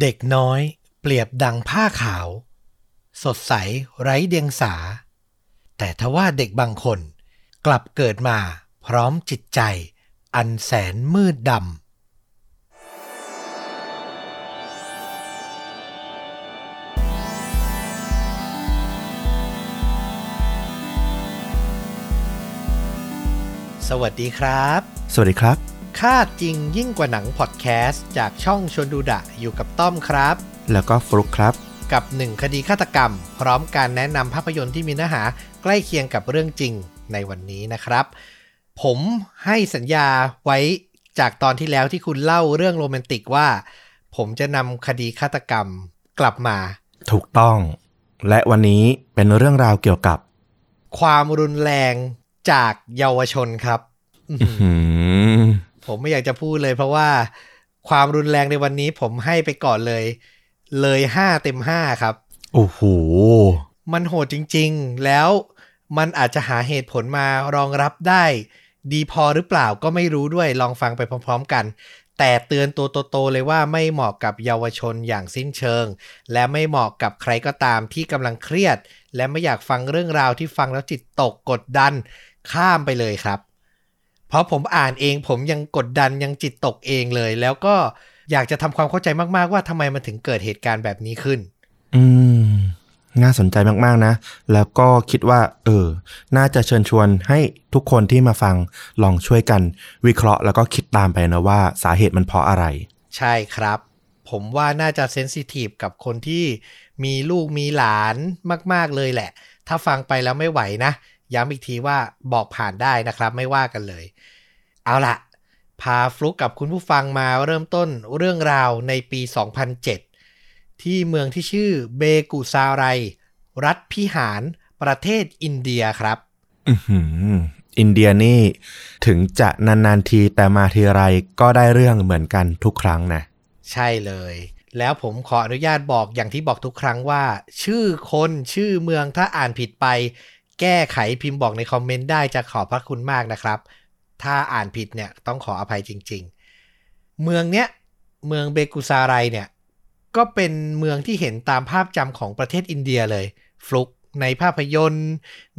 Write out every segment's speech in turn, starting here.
เด็กน้อยเปรียบดังผ้าขาว สดใสไร้เดียงสา แต่ทว่าเด็กบางคนกลับเกิดมาพร้อมจิตใจอันแสนมืดดำสวัสดีครับ สวัสดีครับ ค่าจริงยิ่งกว่าหนังพอดแคสต์จากช่องชวนดูดะอยู่กับต้อมครับ แล้วก็ฟลุกครับ กับหนึ่งคดีฆาตกรรม พร้อมการแนะนำภาพยนตร์ที่มีเนื้อหา ใกล้เคียงกับเรื่องจริงในวันนี้นะครับ ผมให้สัญญาไว้จากตอนที่แล้วที่คุณเล่าเรื่องโรแมนติกว่า ผมจะนำคดีฆาตกรรมกลับมา ถูกต้อง และวันนี้เป็นเรื่องราวเกี่ยวกับ ความรุนแรงจากเยาวชนครับหืม ผมไม่อยากจะพูดเลย เพราะว่าความรุนแรงในวันนี้ผมให้ไปก่อนเลย เลยห้าเต็มห้าครับ โอ้โห มันโหดจริง ๆ แล้วมันอาจจะหาเหตุผลมารองรับได้ ดีพอหรือเปล่าก็ไม่รู้ด้วยลองฟังไปพร้อม ๆ กัน แต่เตือนตัวโตๆเลยว่าไม่เหมาะกับเยาวชนอย่างสิ้นเชิง และไม่เหมาะกับใครก็ตามที่กำลังเครียด และไม่อยากฟังเรื่องราวที่ฟังแล้วจิตตกกดดัน ข้ามไปเลยครับ เพราะผมอ่านเองผมยังกดดันยังจิตตกเองเลย แล้วก็อยากจะทำความเข้าใจมากๆ ว่าทำไมมันถึงเกิดเหตุการณ์แบบนี้ขึ้น อืม น่าสนใจมากๆนะ แล้วก็คิดว่า เออ น่าจะเชิญชวนให้ทุกคนที่มาฟังลองช่วยกัน วิเคราะห์แล้วก็คิดตามไปนะว่าสาเหตุมันเพราะอะไร ใช่ครับ ผมว่าน่าจะเซนซิทีฟกับคนที่มีลูกมีหลานมาก ๆเลยแหละ ถ้าฟังไปแล้วไม่ไหวนะย้ำอีกทีว่าบอกผ่านได้นะครับ ไม่ว่ากันเลย เอาละพาฟลุกกับคุณผู้ฟังมาเริ่มต้นเรื่องราวในปี 2007 ที่เมืองที่ชื่อเบกุซาไร รัฐพิหารประเทศอินเดียครับอือหืออินเดียนี่ถึงจะนานๆทีแต่มาทีไรก็ได้เรื่องเหมือนกันทุกครั้งนะ ใช่เลย แล้วผมขออนุญาตบอกอย่างที่บอกทุกครั้งว่า ชื่อคนชื่อเมืองถ้าอ่านผิดไป แก้ไขพิมพ์บอกในคอมเมนต์ได้จะขอบพระคุณมากนะครับ ถ้าอ่านผิดเนี่ยต้องขออภัยจริง ๆ เมืองเนี้ยเมืองเบกุซาไรเนี่ย ก็เป็นเมืองที่เห็นตามภาพจำของประเทศอินเดียเลย ฟลุกในภาพยนตร์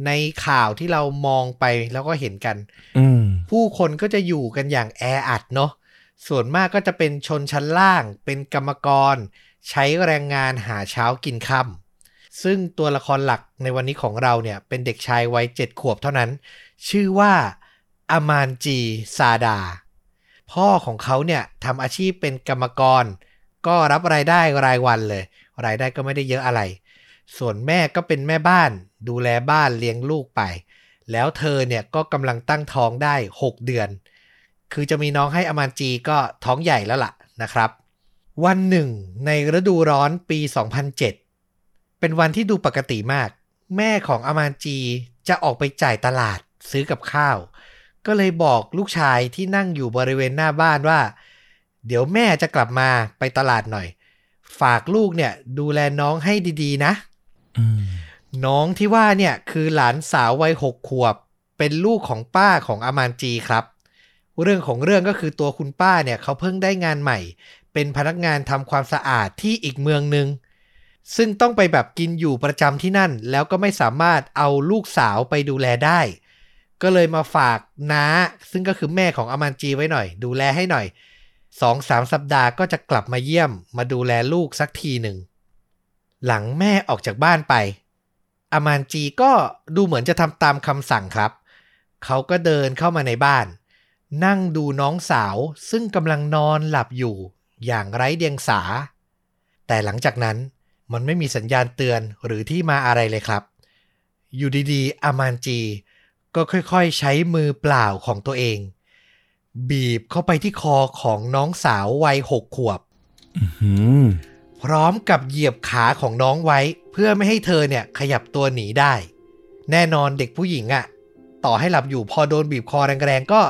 ในข่าวที่เรามองไปแล้วก็เห็นกันอืมผู้คนก็จะอยู่กันอย่างแออัดเนาะส่วนมากก็จะเป็นชนชั้นล่าง เป็นกรรมกร ใช้แรงงานหาเช้ากินค่ำซึ่งตัวละครหลักในวันนี้ของเราเนี่ย เป็นเด็กชายวัยเจ็ดขวบเท่านั้น ชื่อว่า อามานจีซาดา พ่อของเขาเนี่ยทำอาชีพเป็นกรรมกร ก็รับรายได้รายวันเลย รายได้ก็ไม่ได้เยอะอะไร ส่วนแม่ก็เป็นแม่บ้าน ดูแลบ้านเลี้ยงลูกไป แล้วเธอเนี่ยก็กำลังตั้งท้องได้ 6 เดือน คือจะมีน้องให้อมานจีก็ท้องใหญ่แล้วล่ะนะครับ วันหนึ่ง ในฤดูร้อนปี 2007 เป็นวันที่ดูปกติมาก แม่ของอมานจีจะออกไปจ่ายตลาดซื้อกับข้าว ก็เลยบอกลูกชายที่นั่งอยู่บริเวณหน้าบ้านว่า เดี๋ยวแม่จะกลับมาไปตลาดหน่อย ฝากลูกเนี่ยดูแลน้องให้ดีๆ นะอืมน้องที่ว่าเนี่ยคือหลานสาววัยหกขวบ เป็นลูกของป้าของอามานจีครับ เรื่องของเรื่องก็คือตัวคุณป้าเนี่ยเขาเพิ่งได้งานใหม่ เป็นพนักงานทำความสะอาดที่อีกเมืองหนึ่งซึ่งต้องไปแบบกินอยู่ประจำที่นั่น แล้วก็ไม่สามารถเอาลูกสาวไปดูแลได้ ก็เลยมาฝากน้า ซึ่งก็คือแม่ของอามานจีไว้หน่อย ดูแลให้หน่อยสองสามสัปดาห์ก็จะกลับมาเยี่ยม มาดูแลลูกสักทีหนึ่ง หลังแม่ออกจากบ้านไป อามานจีก็ดูเหมือนจะทำตามคำสั่งครับ เขาก็เดินเข้ามาในบ้าน นั่งดูน้องสาว ซึ่งกำลังนอนหลับอยู่ อย่างไร้เดียงสา แต่หลังจากนั้นมันไม่มีสัญญาณเตือนหรือที่มาอะไรเลยครับ อยู่ดีๆ อามานจี ก็ค่อยๆ ใช้มือเปล่าของตัวเอง บีบเข้าไปที่คอของน้องสาววัยหกขวบอืมพร้อมกับเหยียบขาของน้องไว้ เพื่อไม่ให้เธอเนี่ยขยับตัวหนีได้ แน่นอนเด็กผู้หญิงอะ่ะ ต่อให้หลับอยู่พอโดนบีบคอแรงๆก็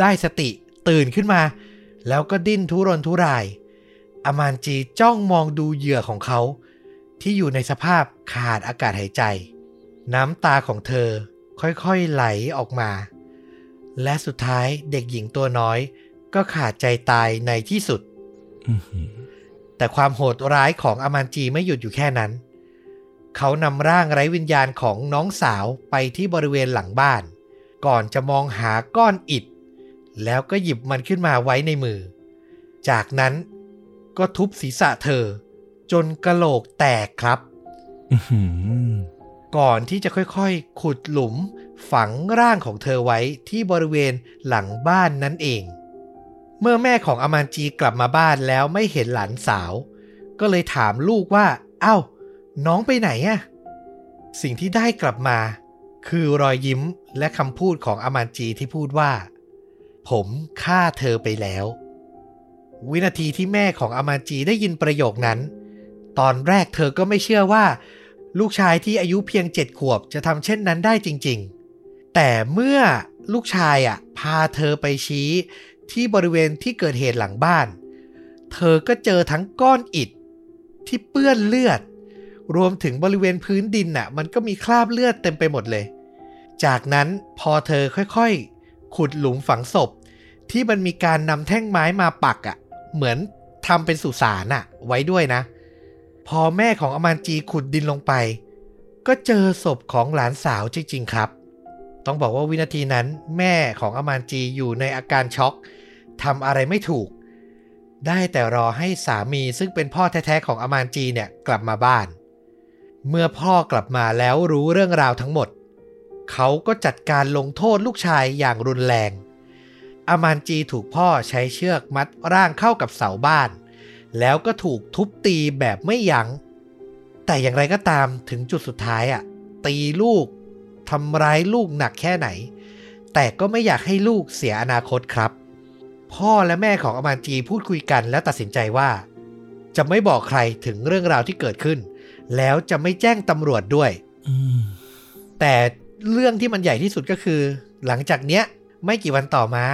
ได้สติตื่นขึ้นมา แล้วก็ดิ้นทุรนทุราย อามานจีจ้องมองดูเหยื่อของเขา ที่อยู่ในสภาพขาดอากาศหายใจ น้ำตาของเธอ ค่อยๆไหลออกมา และสุดท้ายเด็กหญิงตัวน้อย ก็ขาดใจตายในที่สุดอื้อหือแต่ความโหดร้ายของอามันจีไม่หยุดอยู่แค่นั้น เขานำร่างไร้วิญญาณของน้องสาวไปที่บริเวณหลังบ้าน ก่อนจะมองหาก้อนอิฐแล้วก็หยิบมันขึ้นมาไว้ในมือ จากนั้นก็ทุบศีรษะเธอ จนกะโหลกแตกครับอื้อหือ ก่อนที่จะค่อยๆ ขุดหลุมฝังร่างของเธอไว้ที่บริเวณหลังบ้านนั่นเอง เมื่อแม่ของอามานจีกลับมาบ้านแล้วไม่เห็นหลานสาว ก็เลยถามลูกว่า เอ้า น้องไปไหนอะสิ่งที่ได้กลับมา คือรอยยิ้มและคำพูดของอามานจีที่พูดว่า ผมฆ่าเธอไปแล้ว วินาทีที่แม่ของอามาจีได้ยินประโยคนั้น ตอนแรกเธอก็ไม่เชื่อว่า ลูกชายที่อายุเพียงเจ็ดขวบจะทำเช่นนั้นได้จริง ๆ แต่เมื่อลูกชายอะพาเธอไปชี้ที่บริเวณที่เกิดเหตุหลังบ้าน เธอก็เจอทั้งก้อนอิฐที่เปื้อนเลือด รวมถึงบริเวณพื้นดินน่ะ มันก็มีคราบเลือดเต็มไปหมดเลย จากนั้นพอเธอค่อยๆ ขุดหลุมฝังศพ ที่มันมีการนำแท่งไม้มาปักอะ่ะ เหมือนทำเป็นสุสานอะ่ะ ไว้ด้วยนะ พอแม่ของอมานจีขุดดินลงไป ก็เจอศพของหลานสาวจริง ๆ ครับ ต้องบอกว่าวินาทีนั้น แม่ของอมานจีอยู่ในอาการช็อกทำอะไรไม่ถูก ได้แต่รอให้สามีซึ่งเป็นพ่อแท้ๆของอมานจีเนี่ยกลับมาบ้าน เมื่อพ่อกลับมาแล้วรู้เรื่องราวทั้งหมด เขาก็จัดการลงโทษลูกชายอย่างรุนแรงอามานจีถูกพ่อใช้เชือกมัดร่างเข้ากับเสาบ้าน แล้วก็ถูกทุบตีแบบไม่ยัง้ง แต่อย่างไรก็ตามถึงจุดสุดท้ายอะ ตีลูกทำร้ายลูกหนักแค่ไหน แต่ก็ไม่อยากให้ลูกเสียอนาคตครับ พ่อและแม่ของอามานจีพูดคุยกันแล้วตัดสินใจว่า จะไม่บอกใครถึงเรื่องราวที่เกิดขึ้น แล้วจะไม่แจ้งตำรวจด้วยอืมแต่เรื่องที่มันใหญ่ที่สุดก็คือ หลังจากเนี้ย ไม่กี่วันต่อมา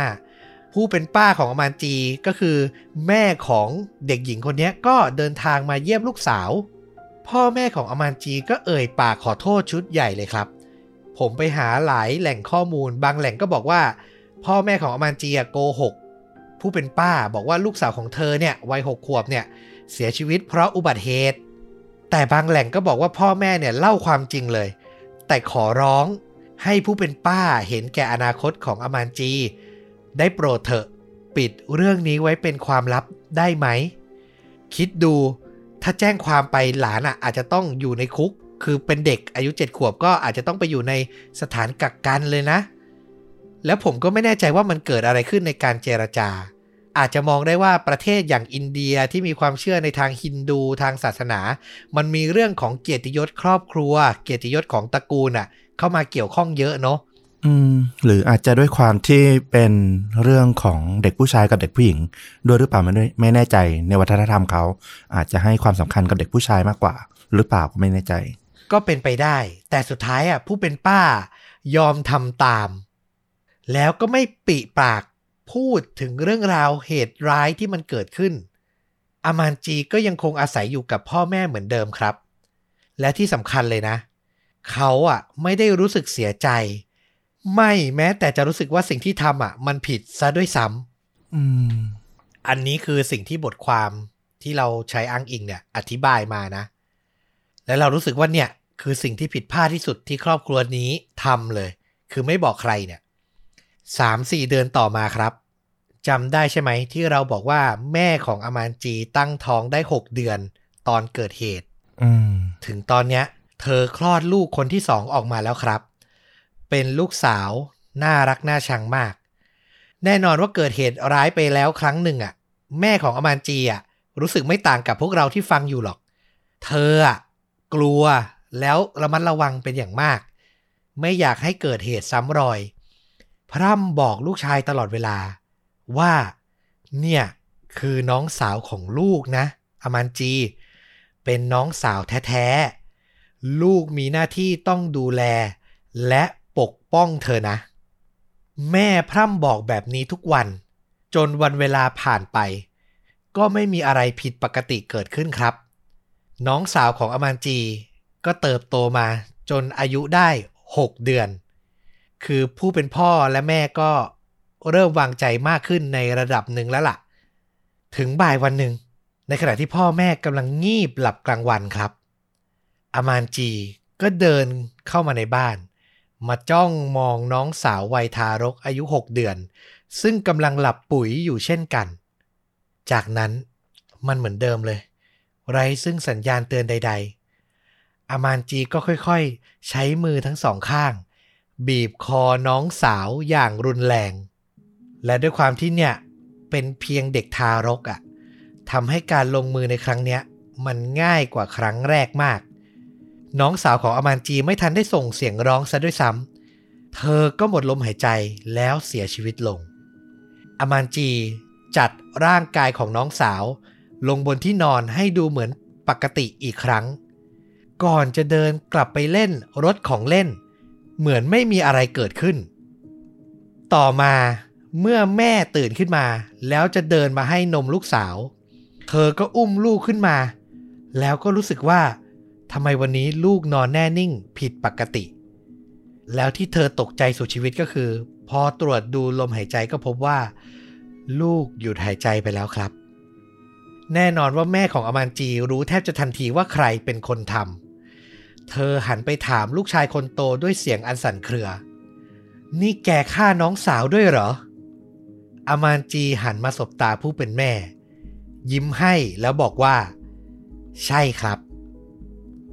ผู้เป็นป้าของอมานจีก็คือ แม่ของเด็กหญิงคนนี้ก็เดินทางมาเยี่ยมลูกสาว พ่อแม่ของอมานจีก็เอ่ยปากขอโทษชุดใหญ่เลยครับ ผมไปหาหลายแหล่งข้อมูลบางแหล่งก็บอกว่า พ่อแม่ของอมานจีโกหกผู้เป็นป้าบอกว่าลูกสาวของเธอเนี่ยวัยหกขวบเนี่ยเสียชีวิตเพราะอุบัติเหตุ แต่บางแหล่งก็บอกว่าพ่อแม่เนี่ยเล่าความจริงเลย แต่ขอร้องให้ผู้เป็นป้าเห็นแก่อนาคตของอมานจี ได้โปรดเถอะ ปิดเรื่องนี้ไว้เป็นความลับได้ไหม คิดดูถ้าแจ้งความไปหลานอะ อาจจะต้องอยู่ในคุก คือเป็นเด็กอายุเจ็ดขวบก็อาจจะต้องไปอยู่ในสถานกักกันเลยนะ แล้วผมก็ไม่แน่ใจว่ามันเกิดอะไรขึ้นในการเจรจา อาจจะมองได้ว่าประเทศอย่างอินเดียที่มีความเชื่อในทางฮินดูทางศาสนา มันมีเรื่องของเกียรติยศครอบครัว เกียรติยศของตระกูลอะ เข้ามาเกี่ยวข้องเยอะเนาะ อืมหรืออาจจะด้วยความที่เป็นเรื่องของเด็กผู้ชายกับเด็กผู้หญิง ด้วยหรือเปล่าไม่ด้วยไม่แน่ใจในวัฒนธรรมเขา อาจจะให้ความสำคัญกับเด็กผู้ชายมากกว่า หรือเปล่าก็ไม่แน่ใจ ก็เป็นไปได้ แต่สุดท้ายอะผู้เป็นป้ายอมทำตาม แล้วก็ไม่ปิปากพูดถึงเรื่องราวเหตุร้ายที่มันเกิดขึ้น อามานจีก็ยังคงอาศัยอยู่กับพ่อแม่เหมือนเดิมครับ และที่สำคัญเลยนะ เขาอะไม่ได้รู้สึกเสียใจ ไม่แม้แต่จะรู้สึกว่าสิ่งที่ทำอะ มันผิดซะด้วยซ้ำอืม อันนี้คือสิ่งที่บทความที่เราใช้อ้างอิงเนี่ย อธิบายมานะ และเรารู้สึกว่าเนี่ย คือสิ่งที่ผิดพลาดที่สุดที่ครอบครัวนี้ทำเลย คือไม่บอกใครเนี่ยสามสี่เดือนต่อมาครับจำได้ใช่ไหมที่เราบอกว่าแม่ของอามานจีตั้งท้องได้หกเดือนตอนเกิดเหตุอืมถึงตอนเนี้ย เธอคลอดลูกคนที่สองออกมาแล้วครับ เป็นลูกสาว น่ารักน่าชังมาก แน่นอนว่าเกิดเหตุร้ายไปแล้วครั้งหนึ่งอะ แม่ของอมานจีอะ รู้สึกไม่ต่างกับพวกเราที่ฟังอยู่หรอก เธออะกลัวแล้วระมัดระวังเป็นอย่างมาก ไม่อยากให้เกิดเหตุซ้ำรอย พร่ำบอกลูกชายตลอดเวลา ว่า เนี่ย คือน้องสาวของลูกนะ อมานจี เป็นน้องสาวแท้ๆ ลูกมีหน้าที่ต้องดูแล และ ปกป้องเธอนะ แม่พร่ำบอกแบบนี้ทุกวัน จนวันเวลาผ่านไป ก็ไม่มีอะไรผิดปกติเกิดขึ้นครับ น้องสาวของอมานจี ก็เติบโตมาจนอายุได้ 6 เดือน คือผู้เป็นพ่อและแม่ก็เริ่มวางใจมากขึ้นในระดับหนึ่งแล้วล่ะ ถึงบ่ายวันหนึ่ง ในขณะที่พ่อแม่กำลังงีบหลับกลางวันครับ อามานจีก็เดินเข้ามาในบ้าน มาจ้องมองน้องสาววัยทารกอายุหกเดือน ซึ่งกำลังหลับปุ๋ยอยู่เช่นกัน จากนั้นมันเหมือนเดิมเลย ไร้ซึ่งสัญญาณเตือนใด ๆ อามานจีก็ค่อยๆ ใช้มือทั้งสองข้าง บีบคอน้องสาวอย่างรุนแรง และด้วยความที่เนี่ย เป็นเพียงเด็กทารกอะ่ะทำให้การลงมือในครั้งเนี้ย มันง่ายกว่าครั้งแรกมาก น้องสาวของอามานจีไม่ทันได้ส่งเสียงร้องซะด้วยซ้ำ เธอก็หมดลมหายใจแล้วเสียชีวิตลงอามานจีจัดร่างกายของน้องสาว ลงบนที่นอนให้ดูเหมือนปกติอีกครั้ง ก่อนจะเดินกลับไปเล่นรถของเล่น เหมือนไม่มีอะไรเกิดขึ้น ต่อมาเมื่อแม่ตื่นขึ้นมา แล้วจะเดินมาให้นมลูกสาว เธอก็อุ้มลูกขึ้นมา แล้วก็รู้สึกว่า ทำไมวันนี้ลูกนอนแน่นิ่งผิดปกติ แล้วที่เธอตกใจสุดชีวิตก็คือ พอตรวจดูลมหายใจก็พบว่า ลูกหยุดหายใจไปแล้วครับ แน่นอนว่าแม่ของอมานจีรู้แทบจะทันทีว่าใครเป็นคนทำเธอหันไปถามลูกชายคนโตด้วยเสียงอันสั่นเครือ นี่แกฆ่าน้องสาวด้วยเหรออามานจีหันมาสบตาผู้เป็นแม่ ยิ้มให้แล้วบอกว่า ใช่ครับ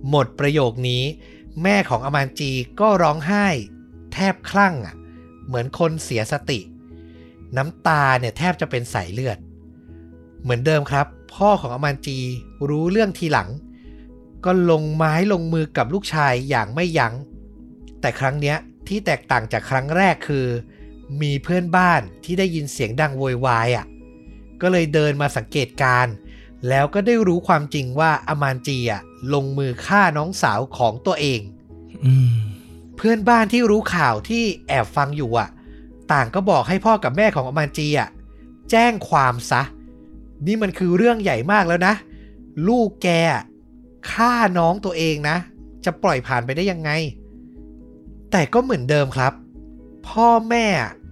หมดประโยคนี้ แม่ของอมานจีก็ร้องไห้ แทบคลั่งอะ เหมือนคนเสียสติ น้ำตาเนี่ยแทบจะเป็นสายเลือด เหมือนเดิมครับ พ่อของอมานจีรู้เรื่องทีหลัง ก็ลงไม้ลงมือกับลูกชายอย่างไม่ยัง้ง แต่ครั้งเนี้ยที่แตกต่างจากครั้งแรกคือ มีเพื่อนบ้านที่ได้ยินเสียงดังโวยวายอะก็เลยเดินมาสังเกตการณ์ แล้วก็ได้รู้ความจริงว่าอามานจีอะลงมือฆ่าน้องสาวของตัวเองอืมเพื่อนบ้านที่รู้ข่าวที่แอบฟังอยู่อะ ต่างก็บอกให้พ่อกับแม่ของอามานจีอะแจ้งความซะ นี่มันคือเรื่องใหญ่มากแล้วนะ ลูกแกอะฆ่าน้องตัวเองนะ จะปล่อยผ่านไปได้ยังไง แต่ก็เหมือนเดิมครับ พ่อแม่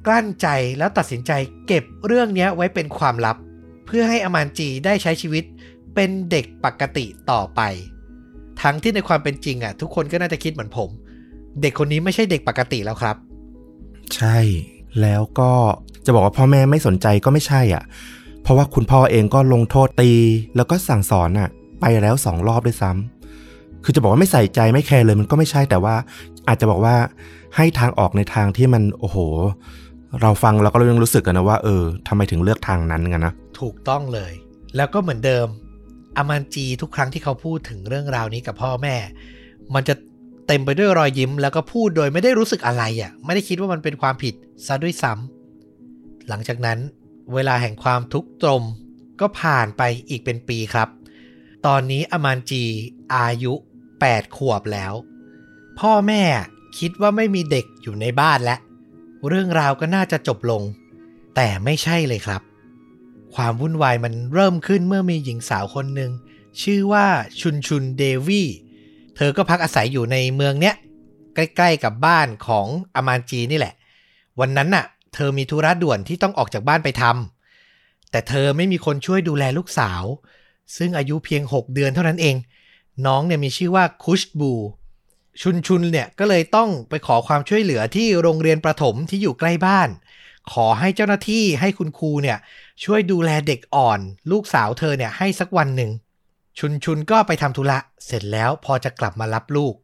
กลั้นใจแล้วตัดสินใจเก็บเรื่องเนี้ยไว้เป็นความลับ เพื่อให้อมานจีได้ใช้ชีวิตเป็นเด็กปกติต่อไป ทั้งที่ในความเป็นจริงอะ ทุกคนก็น่าจะคิดเหมือนผม เด็กคนนี้ไม่ใช่เด็กปกติแล้วครับ ใช่แล้วก็จะบอกว่าพ่อแม่ไม่สนใจก็ไม่ใช่อะ เพราะว่าคุณพ่อเองก็ลงโทษตี แล้วก็สั่งสอนอะ ไปแล้วสองรอบด้วยซ้ำคือจะบอกว่าไม่ใส่ใจไม่แคร์เลยมันก็ไม่ใช่แต่ว่าอาจจะบอกว่าให้ทางออกในทางที่มันโอ้โห เราฟังแล้วก็ยังรู้สึกกันนะว่าเออทำไมถึงเลือกทางนั้นกันนะ ถูกต้องเลย แล้วก็เหมือนเดิมอามันจีทุกครั้งที่เขาพูดถึงเรื่องราวนี้กับพ่อแม่ มันจะเต็มไปด้วยรอยยิ้ม แล้วก็พูดโดยไม่ได้รู้สึกอะไรอะ่ะ ไม่ได้คิดว่ามันเป็นความผิดซะด้วยซ้ำหลังจากนั้นเวลาแห่งความทุกข์ตรมก็ผ่านไปอีกเป็นปีครับ ตอนนี้อามันจีอายุ 8 ขวบแล้ว พ่อแม่คิดว่าไม่มีเด็กอยู่ในบ้านแล้ว เรื่องราวก็น่าจะจบลง แต่ไม่ใช่เลยครับ ความวุ่นวายมันเริ่มขึ้นเมื่อมีหญิงสาวคนหนึ่งชื่อว่าชุนชุนเดวี่ เธอก็พักอาศัยอยู่ในเมืองเนี้ย ใกล้ๆกับบ้านของอามานจีนี่แหละ วันนั้นน่ะ เธอมีธุระด่วนที่ต้องออกจากบ้านไปทำแต่เธอไม่มีคนช่วยดูแลลูกสาว ซึ่งอายุเพียง 6 เดือนเท่านั้นเอง น้องเนี่ยมีชื่อว่าคุชบู ชุนชุนเนี่ยก็เลยต้องไปขอความช่วยเหลือที่โรงเรียนประถมที่อยู่ใกล้บ้าน ขอให้เจ้าหน้าที่ให้คุณครูเนี่ย ช่วยดูแลเด็กอ่อน ลูกสาวเธอเนี่ยให้สักวันหนึ่ง ชุนชุนก็ไปทำธุระ เสร็จแล้วพอจะกลับมารับลูก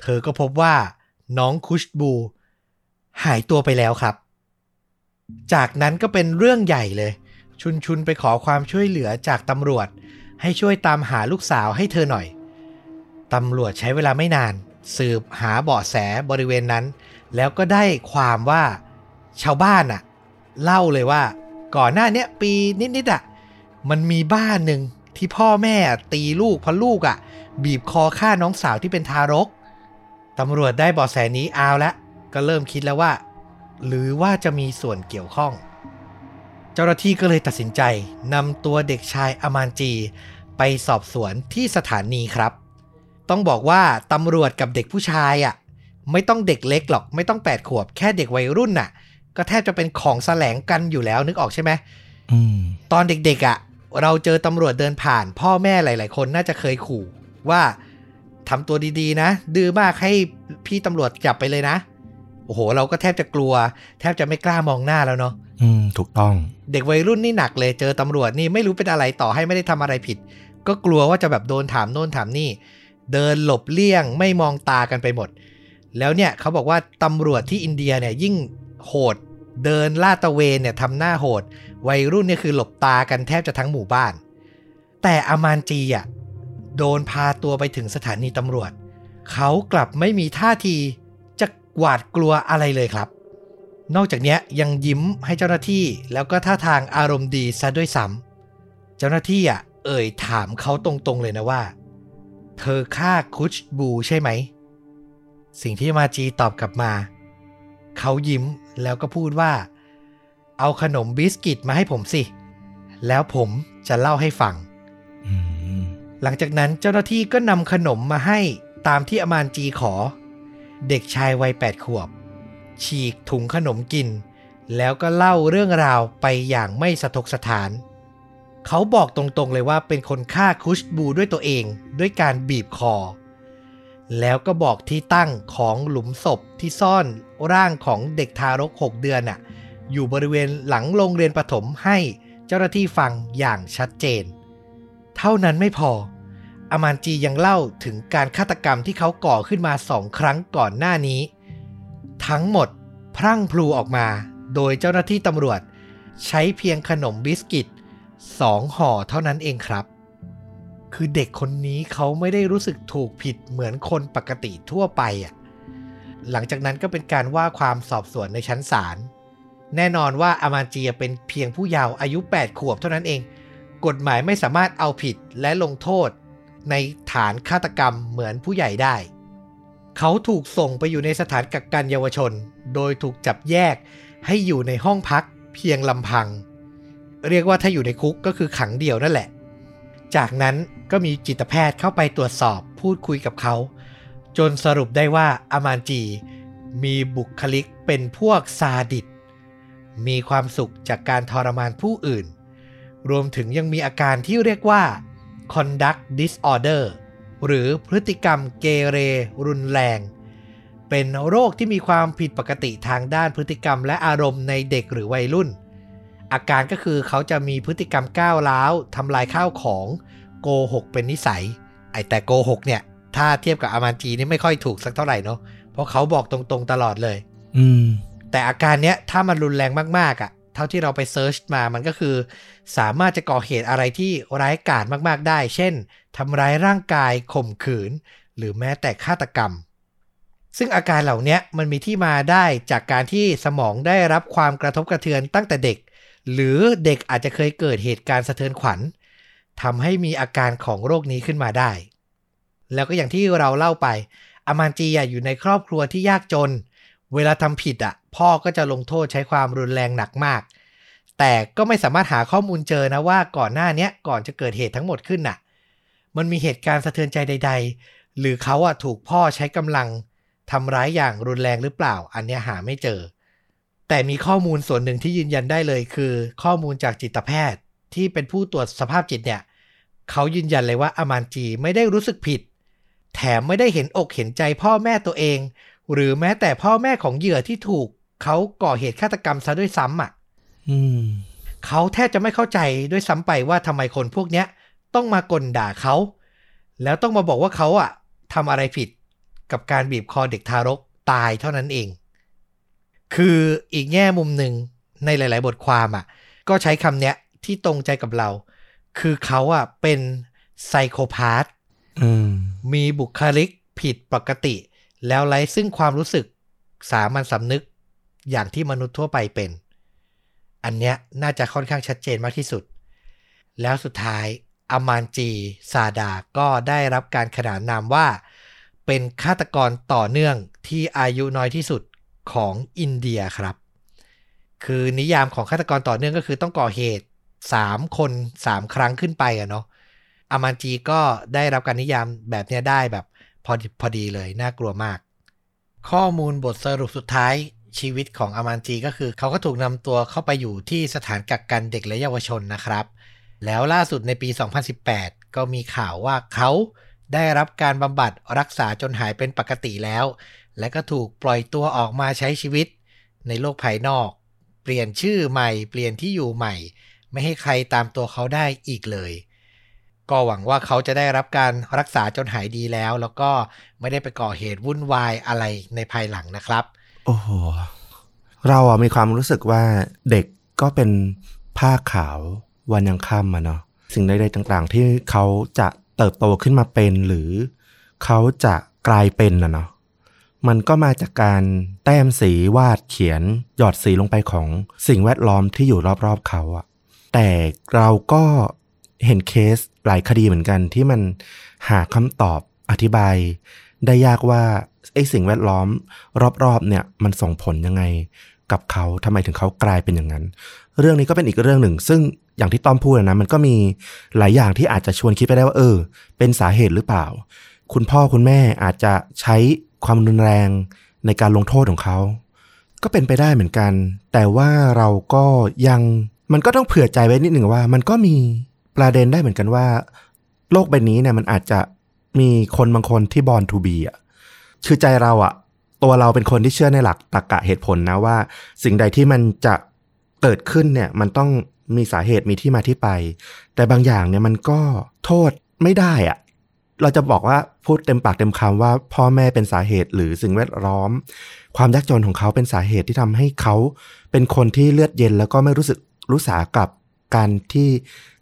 เธอก็พบว่าน้องคุชบู หายตัวไปแล้วครับ จากนั้นก็เป็นเรื่องใหญ่เลย ชุนชุนไปขอความช่วยเหลือจากตำรวจ ให้ช่วยตามหาลูกสาวให้เธอหน่อยตำรวจใช้เวลาไม่นาน สืบหาเบาะแสบริเวณนั้น แล้วก็ได้ความว่า ชาวบ้านอะเล่าเลยว่า ก่อนหน้าเนี้ยปีนิดๆอะมันมีบ้านหนึ่งที่พ่อแม่ตีลูกเพราะลูกอะบีบคอฆ่าน้องสาวที่เป็นทารกตำรวจได้เบาะแสนี้เอาละก็เริ่มคิดแล้วว่า หรือว่าจะมีส่วนเกี่ยวข้อง เจ้าหน้าที่ก็เลยตัดสินใจนำตัวเด็กชายอมานจี ไปสอบสวนที่สถานีครับ ต้องบอกว่าตำรวจกับเด็กผู้ชายอะ่ะ ไม่ต้องเด็กเล็กหรอกไม่ต้อง 8 ขวบแค่เด็กวัยรุ่นน่ะ ก็แทบจะเป็นของแสลงกันอยู่แล้วนึกออกใช่ไหมอืมตอนเด็กๆอะ่ะ เราเจอตำรวจเดินผ่าน พ่อแม่หลาย ๆ คนน่าจะเคยขู่ว่าทำตัวดีๆ นะ ดื้อมากให้พี่ตำรวจจับไปเลยนะ โอ้โห เราก็แทบจะกลัว แทบจะไม่กล้ามองหน้าแล้วเนาะอืม ถูกต้อง เด็กวัยรุ่นนี่หนักเลยเจอตำรวจนี่ไม่รู้เป็นอะไรต่อให้ไม่ได้ทำอะไรผิด ก็กลัวว่าจะแบบโดนถามโน่นถามนี่ เดินหลบเลี่ยงไม่มองตากันไปหมด แล้วเนี่ยเขาบอกว่าตำรวจที่อินเดียเนี่ยยิ่งโหด เดินลาดตระเวนเนี่ยทำหน้าโหด วัยรุ่นเนี่ยคือหลบตากันแทบจะทั้งหมู่บ้าน แต่อามานจีอะโดนพาตัวไปถึงสถานีตำรวจ เขากลับไม่มีท่าทีจะหวาดกลัวอะไรเลยครับ นอกจากนี้ยังยิ้มให้เจ้าหน้าที่แล้วก็ท่าทางอารมณ์ดีซะด้วยซ้ำเจ้าหน้าที่อะเอ่ยถามเขาตรงๆเลยนะว่า เธอฆ่าคุชบูใช่ไหม สิ่งที่มาจีตอบกลับมา เขายิ้มแล้วก็พูดว่า เอาขนมบิสกิตมาให้ผมสิ แล้วผมจะเล่าให้ฟังอืมหลังจากนั้นเจ้าหน้าที่ก็นำขนมมาให้ตามที่อมานจีขอ เด็กชายวัยแปดขวบ ฉีกถุงขนมกิน แล้วก็เล่าเรื่องราวไปอย่างไม่สะทกสถาน เขาบอกตรงๆเลยว่าเป็นคนฆ่าคุชบูด้วยตัวเองด้วยการบีบคอ แล้วก็บอกที่ตั้งของหลุมศพที่ซ่อนร่างของเด็กทารก 6 เดือนน่ะอยู่บริเวณหลังโรงเรียนประถมให้เจ้าหน้าที่ฟังอย่างชัดเจน เท่านั้นไม่พอ อามานจียังเล่าถึงการฆาตกรรมที่เขาก่อขึ้นมาสองครั้งก่อนหน้านี้ ทั้งหมดพรั่งพลูออกมา โดยเจ้าหน้าที่ตำรวจ ใช้เพียงขนมบิสกิตสองห่อเท่านั้นเองครับ คือเด็กคนนี้เขาไม่ได้รู้สึกถูกผิดเหมือนคนปกติทั่วไปอะหลังจากนั้นก็เป็นการว่าความสอบสวนในชั้นศาลแน่นอนว่าอามาเจียเป็นเพียงผู้เยาว์อายุ 8 ขวบเท่านั้นเอง กฎหมายไม่สามารถเอาผิดและลงโทษ ในฐานฆาตกรรมเหมือนผู้ใหญ่ได้ เขาถูกส่งไปอยู่ในสถานกักกันเยาวชน โดยถูกจับแยกให้อยู่ในห้องพักเพียงลำพัง เรียกว่าถ้าอยู่ในคุกก็คือขังเดียวนั่นแหละ จากนั้นก็มีจิตแพทย์เข้าไปตรวจสอบพูดคุยกับเขา จนสรุปได้ว่าอามานจี มีบุคลิกเป็นพวกซาดิสมีความสุขจากการทรมานผู้อื่น รวมถึงยังมีอาการที่เรียกว่า conduct disorder หรือพฤติกรรมเกเรรุนแรง เป็นโรคที่มีความผิดปกติทางด้านพฤติกรรมและอารมณ์ในเด็กหรือวัยรุ่น อาการก็คือเขาจะมีพฤติกรรมก้าวร้าวทำลายข้าวของโกหกเป็นนิสัย ไอแต่โกหกเนี่ย ถ้าเทียบกับอามันจีนี่ไม่ค่อยถูกสักเท่าไหร่เนาะเพราะเขาบอกตรงๆตลอดเลย อืม แต่อาการเนี้ยถ้ามันรุนแรงมากๆอะ่ะ เท่าที่เราไปเซิร์ชมามันก็คือ สามารถจะก่อเหตุอะไรที่ร้ายกาจมากๆได้ เช่นทำร้ายร่างกายข่มขืน หรือแม้แต่ฆาตกรรมซึ่งอาการเหล่านี้มันมีที่มาได้จากการที่สมองได้รับความกระทบกระเทือนตั้งแต่เด็ก หรือเด็กอาจจะเคยเกิดเหตุการณ์สะเทือนขวัญทำให้มีอาการของโรคนี้ขึ้นมาได้ แล้วก็อย่างที่เราเล่าไป อามานจีอยู่ในครอบครัวที่ยากจน เวลาทำผิดอะ พ่อก็จะลงโทษใช้ความรุนแรงหนักมาก แต่ก็ไม่สามารถหาข้อมูลเจอนะว่าก่อนหน้านี้ก่อนจะเกิดเหตุทั้งหมดขึ้นน่ะ มันมีเหตุการณ์สะเทือนใจใด ๆ หรือเขาอะถูกพ่อใช้กำลังทำร้ายอย่างรุนแรงหรือเปล่า อันเนี้ยหาไม่เจอ แต่มีข้อมูลส่วนหนึ่งที่ยืนยันได้เลยคือ ข้อมูลจากจิตแพทย์ที่เป็นผู้ตรวจสภาพจิตเนี่ยเขายืนยันเลยว่าอามานจีไม่ได้รู้สึกผิด แถมไม่ได้เห็นอกเห็นใจพ่อแม่ตัวเอง หรือแม้แต่พ่อแม่ของเหยื่อที่ถูก เขาก่อเหตุฆาตกรรมซะด้วยซ้ำอะอืมเขาแทบจะไม่เข้าใจด้วยซ้ำไปว่าทำไมคนพวกเนี้ย ต้องมากลด่าเขา แล้วต้องมาบอกว่าเขาอะทำอะไรผิดกับการบีบคอเด็กทารกตายเท่านั้นเอง คืออีกแง่มุมหนึ่งในหลาย ๆ บทความอะ ก็ใช้คำเนี้ยที่ตรงใจกับเรา คือเขาอะเป็นไซโคพาธอืมมีบุคลิกผิดปกติ แล้วไร้ซึ่งความรู้สึกสามัญสำนึกอย่างที่มนุษย์ทั่วไปเป็น อันเนี้ยน่าจะค่อนข้างชัดเจนมากที่สุด แล้วสุดท้ายอามานจี ซาดาก็ได้รับการขนานนามว่า เป็นฆาตกรต่อเนื่องที่อายุน้อยที่สุด ของอินเดียครับ คือนิยามของฆาตกรต่อเนื่องก็คือต้องก่อเหตุ 3 คน 3 ครั้งขึ้นไปอะเนาะอามันจีก็ได้รับการนิยามแบบเนี้ยได้แบบพอพอดีเลยน่ากลัวมาก ข้อมูลบทสรุปสุดท้ายชีวิตของอามันจีก็คือ เขาก็ถูกนำตัวเข้าไปอยู่ที่สถานกักกันเด็กและเยาวชนนะครับ แล้วล่าสุดในปี 2018 ก็มีข่าวว่าเขาได้รับการบำบัดรักษาจนหายเป็นปกติแล้ว และก็ถูกปล่อยตัวออกมาใช้ชีวิต ในโลกภายนอก เปลี่ยนชื่อใหม่เปลี่ยนที่อยู่ใหม่ ไม่ให้ใครตามตัวเขาได้อีกเลย ก็หวังว่าเขาจะได้รับการรักษาจนหายดีแล้ว แล้วก็ไม่ได้ไปก่อเหตุวุ่นวายอะไรในภายหลังนะครับ โอ้โหเราอะมีความรู้สึกว่าเด็กก็เป็นผ้าขาววันยังค่ำอะเนาะสิ่งใดๆต่างๆ ที่เขาจะเติบโตขึ้นมาเป็นหรือเขาจะกลายเป็นนะเนาะ มันก็มาจากการแต้มสีวาดเขียน หยอดสีลงไปของสิ่งแวดล้อมที่อยู่รอบๆเขาอะแต่เราก็เห็นเคสหลายคดีเหมือนกันที่มันหาคำตอบอธิบาย ได้ยากว่าไอ้สิ่งแวดล้อม รอบๆเนี่ยมันส่งผลยังไงกับเขาทำไมถึงเขากลายเป็นอย่างนั้น เรื่องนี้ก็เป็นอีกเรื่องหนึ่ง ซึ่งอย่างที่ต้อมพูดนะมันก็มีหลายอย่างที่อาจจะชวนคิดไปได้ว่า เออ เป็นสาเหตุหรือเปล่า คุณพ่อคุณแม่อาจจะใช้ ความรุนแรงในการลงโทษของเขา ก็เป็นไปได้เหมือนกัน แต่ว่าเราก็ยังมันก็ต้องเผื่อใจไว้นิดหนึ่งว่า มันก็มีประเด็นได้เหมือนกันว่า โลกใบนี้เนี่ยมันอาจจะมีคนบางคนที่บอลทูบีอะคือใจเราอะ ตัวเราเป็นคนที่เชื่อในหลักตรรกะเหตุผลนะว่า สิ่งใดที่มันจะเกิดขึ้นเนี่ย มันต้องมีสาเหตุมีที่มาที่ไป แต่บางอย่างเนี่ยมันก็โทษไม่ได้อะ เราจะบอกว่าพูดเต็มปากเต็มคำว่าพ่อแม่เป็นสาเหตุหรือสิ่งแวดล้อม ความยากจนของเขาเป็นสาเหตุที่ทำให้เขาเป็นคนที่เลือดเย็นแล้วก็ไม่รู้สึกรู้สากับการที่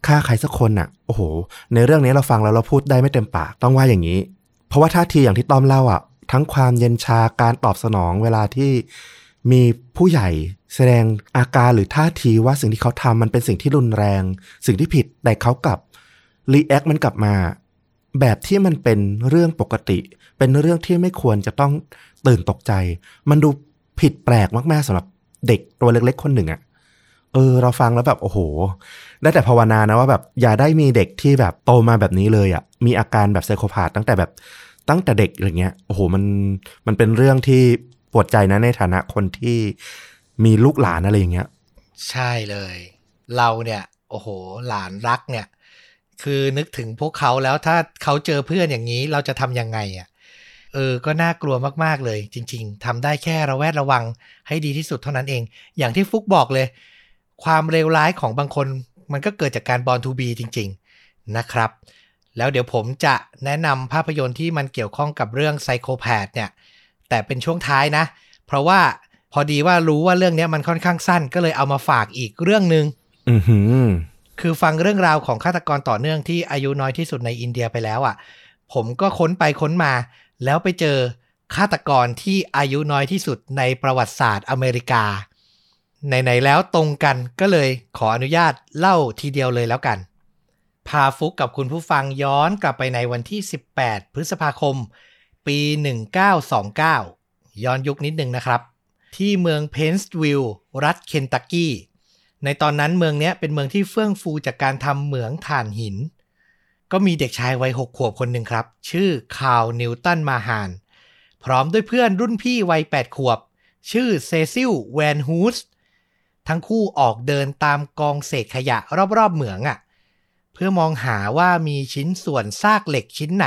ฆ่าใครสักคนน่ะ โอ้โห ในเรื่องนี้เราฟังแล้วเราพูดได้ไม่เต็มปากต้องว่าอย่างนี้ เพราะว่าท่าทีอย่างที่ต้อมเล่าอะ ทั้งความเย็นชาการตอบสนองเวลาที่มีผู้ใหญ่แสดงอาการหรือท่าทีว่าสิ่งที่เขาทำมันเป็นสิ่งที่รุนแรง สิ่งที่ผิดแต่เขากลับรีแอคมันกลับมา แบบที่มันเป็นเรื่องปกติ เป็นเรื่องที่ไม่ควรจะต้องตื่นตกใจ มันดูผิดแปลกมากๆสำหรับเด็กตัวเล็กๆคนหนึ่งอะเออเราฟังแล้วแบบโอ้โห ได้แต่ภาวนานะว่าแบบอย่าได้มีเด็กที่แบบโตมาแบบนี้เลยอะมีอาการแบบไซโคพาธตั้งแต่แบบตั้งแต่เด็กอะไรเงี้ยโอ้โหมันมันเป็นเรื่องที่ปวดใจนะในฐานะคนที่มีลูกหลานอะไรอย่างเงี้ย ใช่เลย เราเนี่ย โอ้โห หลานรักเนี่ย คือนึกถึงพวกเขาแล้วถ้าเขาเจอเพื่อนอย่างนี้เราจะทำยังไงอะเออ ก็น่ากลัวมากๆเลย จริง ๆทำได้แค่ระแวดระวังให้ดีที่สุดเท่านั้นเอง อย่างที่ฟุกบอกเลย ความเลวร้ายของบางคนมันก็เกิดจากการบอลทูบีจริง ๆ นะครับ แล้วเดี๋ยวผมจะแนะนำภาพยนตร์ที่มันเกี่ยวข้องกับเรื่องไซโคแพดเนี่ย แต่เป็นช่วงท้ายนะ เพราะว่าพอดีว่ารู้ว่าเรื่องนี้มันค่อนข้างสั้น ก็เลยเอามาฝากอีกเรื่องหนึง่งอือหือ คือฟังเรื่องราวของฆาตกรต่อเนื่องที่อายุน้อยที่สุดในอินเดียไปแล้วอะ่ะ ผมก็ค้นไปค้นมา แล้วไปเจอฆาตกรที่อายุน้อยที่สุดในประวัติศาสตร์อเมริกาไหนๆแล้วตรงกันก็เลยขออนุญาตเล่าทีเดียวเลยแล้วกัน พาฟุกกับคุณผู้ฟังย้อนกลับไปในวันที่ 18 พฤษภาคม ปี 1929 ย้อนยุคนิดนึงนะครับ ที่เมืองเพนส์วิลล์รัฐเคนตักกี้ ในตอนนั้นเมืองเนี้ยเป็นเมืองที่เฟื่องฟูจากการทำเหมืองถ่านหิน ก็มีเด็กชายวัยหกขวบคนหนึ่งครับ ชื่อคาร์ลนิวตันมาฮาน พร้อมด้วยเพื่อนรุ่นพี่วัยแปดขวบ ชื่อเซซิลแวนฮูสทั้งคู่ออกเดินตามกองเศษขยะรอบๆเหมืองอะ่ะ เพื่อมองหาว่ามีชิ้นส่วนซากเหล็กชิ้นไหน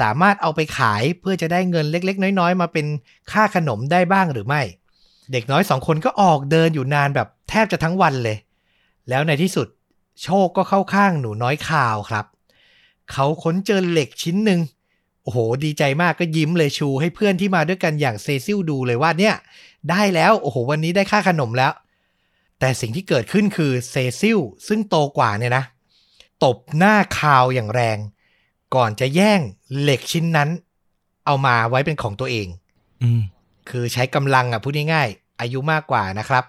สามารถเอาไปขายเพื่อจะได้เงินเล็กๆ น้อยๆ มาเป็นค่าขนมได้บ้างหรือไม่ เด็กน้อยสองคนก็ออกเดินอยู่นานแบบ แทบจะทั้งวันเลย แล้วในที่สุดโชคก็เข้าข้างหนูน้อยข่าวครับ เขาค้นเจอเหล็กชิ้นหนึ่งโอ้โห ดีใจมากก็ยิ้มเลยชูให้เพื่อนที่มาด้วยกันอย่างเซซิลดูเลยว่าเนี่ย ได้แล้วโอ้โห วันนี้ได้ค่าขนมแล้ว แต่สิ่งที่เกิดขึ้นคือเซซิลซึ่งโตกว่าเนี่ยนะ ตบหน้าคาวอย่างแรง ก่อนจะแย่งเหล็กชิ้นนั้น เอามาไว้เป็นของตัวเอง อืมคือใช้กำลังอะพูดง่ายๆอายุมากกว่านะครับ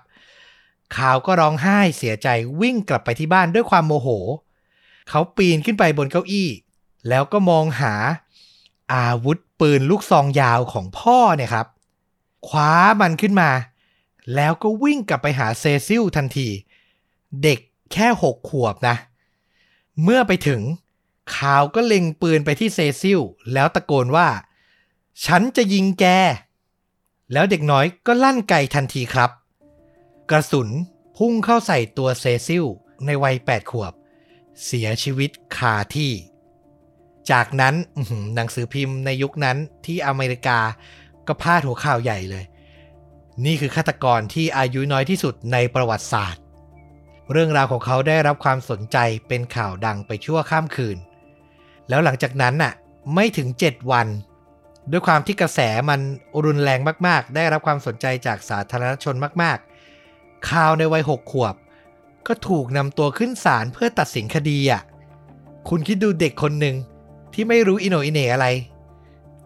ข่าวก็ร้องไห้เสียใจวิ่งกลับไปที่บ้านด้วยความโมโห เขาปีนขึ้นไปบนเก้าอี้ แล้วก็มองหา อาวุธปืนลูกซองยาวของพ่อเนี่ยครับ คว้ามันขึ้นมา แล้วก็วิ่งกลับไปหาเซซิลทันที เด็กแค่หกขวบนะ เมื่อไปถึงข่าวก็เล็งปืนไปที่เซซิลแล้วตะโกนว่า ฉันจะยิงแก แล้วเด็กน้อยก็ลั่นไกทันทีครับ กระสุนพุ่งเข้าใส่ตัวเซซิลในวัย 8 ขวบ เสียชีวิตคาที่ จากนั้นอื้อหือหนังสือพิมพ์ในยุคนั้นที่อเมริกาก็พาดหัวข่าวใหญ่เลย นี่คือฆาตกรที่อายุน้อยที่สุดในประวัติศาสตร์ เรื่องราวของเขาได้รับความสนใจเป็นข่าวดังไปชั่วข้ามคืน แล้วหลังจากนั้นน่ะไม่ถึง 7 วัน ด้วยความที่กระแสมันรุนแรงมาก ๆ ได้รับความสนใจจากสาธารณชนมาก ๆ ข่าวในวัยหกขวบ ก็ถูกนำตัวขึ้นศาลเพื่อตัดสินคดีอะ คุณคิดดูเด็กคนหนึ่งที่ไม่รู้อิโหนอิเหนอะไร